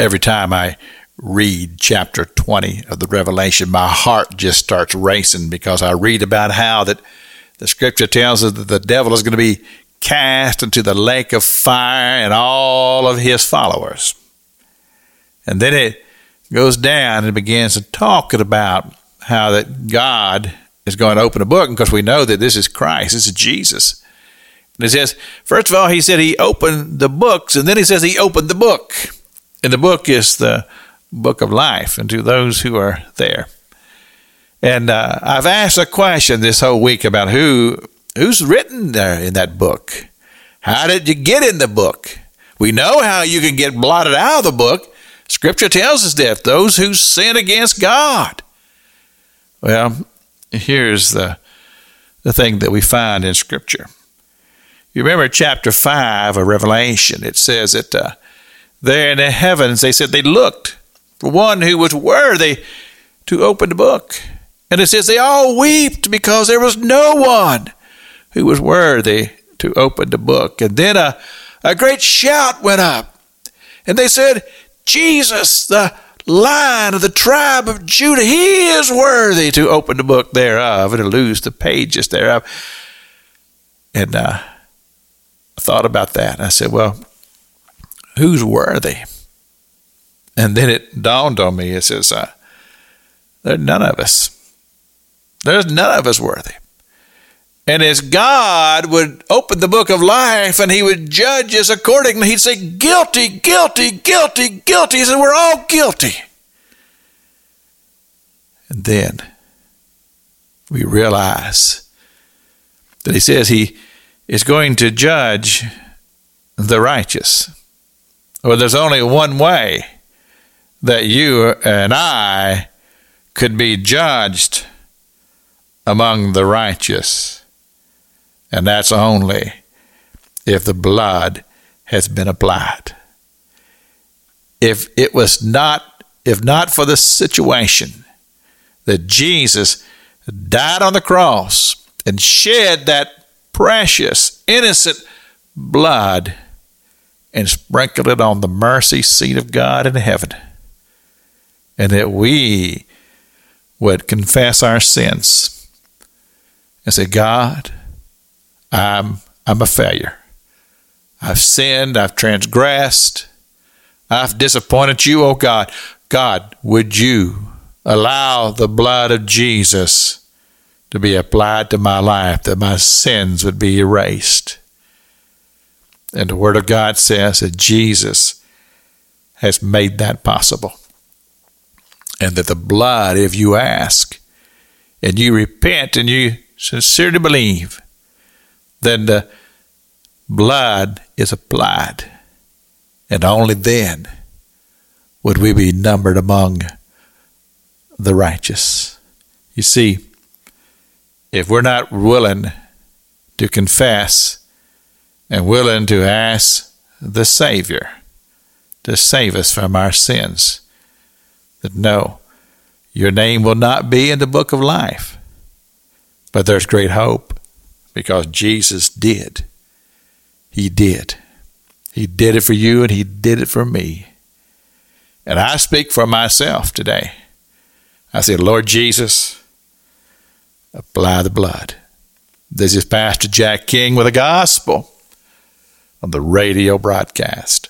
every time I read chapter 20 of the Revelation, my heart just starts racing because I read about how that the scripture tells us that the devil is going to be cast into the lake of fire and all of his followers. And then it goes down and begins to talk about how that God is going to open a book because we know that this is Christ, this is Jesus. And it says, first of all, he said he opened the books, and then he says he opened the book. And the book is the book of life, and to those who are there. And uh, I've asked a question this whole week about who who's written there in that book. How did you get in the book? We know how you can get blotted out of the book. Scripture tells us that those who sin against God. Well, here's the the thing that we find in Scripture. You remember chapter 5 of Revelation, it says that uh, there in the heavens, they said they looked for one who was worthy to open the book. And it says they all wept because there was no one who was worthy to open the book. And then a, a great shout went up. And they said, Jesus, the lion of the tribe of Judah, he is worthy to open the book thereof and to loose the pages thereof. And uh, I thought about that. I said, well, who's worthy? And then it dawned on me. It says, uh, there's none of us. There's none of us worthy. And as God would open the book of life and he would judge us accordingly, he'd say, guilty, guilty, guilty, guilty. He said, we're all guilty. And then we realize that he says he is going to judge the righteous. Well, there's only one way that you and I could be judged among the righteous, and that's only if the blood has been applied. If it was not, if not for the situation that Jesus died on the cross and shed that precious, innocent blood and sprinkled it on the mercy seat of God in heaven. And that we would confess our sins and say, God, I'm, I'm a failure. I've sinned, I've transgressed, I've disappointed you, oh God. God, would you allow the blood of Jesus to be applied to my life, that my sins would be erased. And the Word of God says that Jesus has made that possible. And that the blood, if you ask and you repent and you sincerely believe, then the blood is applied. And only then would we be numbered among the righteous. You see, if we're not willing to confess and willing to ask the Savior to save us from our sins, that no, your name will not be in the book of life. But there's great hope because Jesus did. He did. He did it for you and He did it for me. And I speak for myself today. I say, Lord Jesus, apply the blood. This is Pastor Jack King with the gospel on the radio broadcast.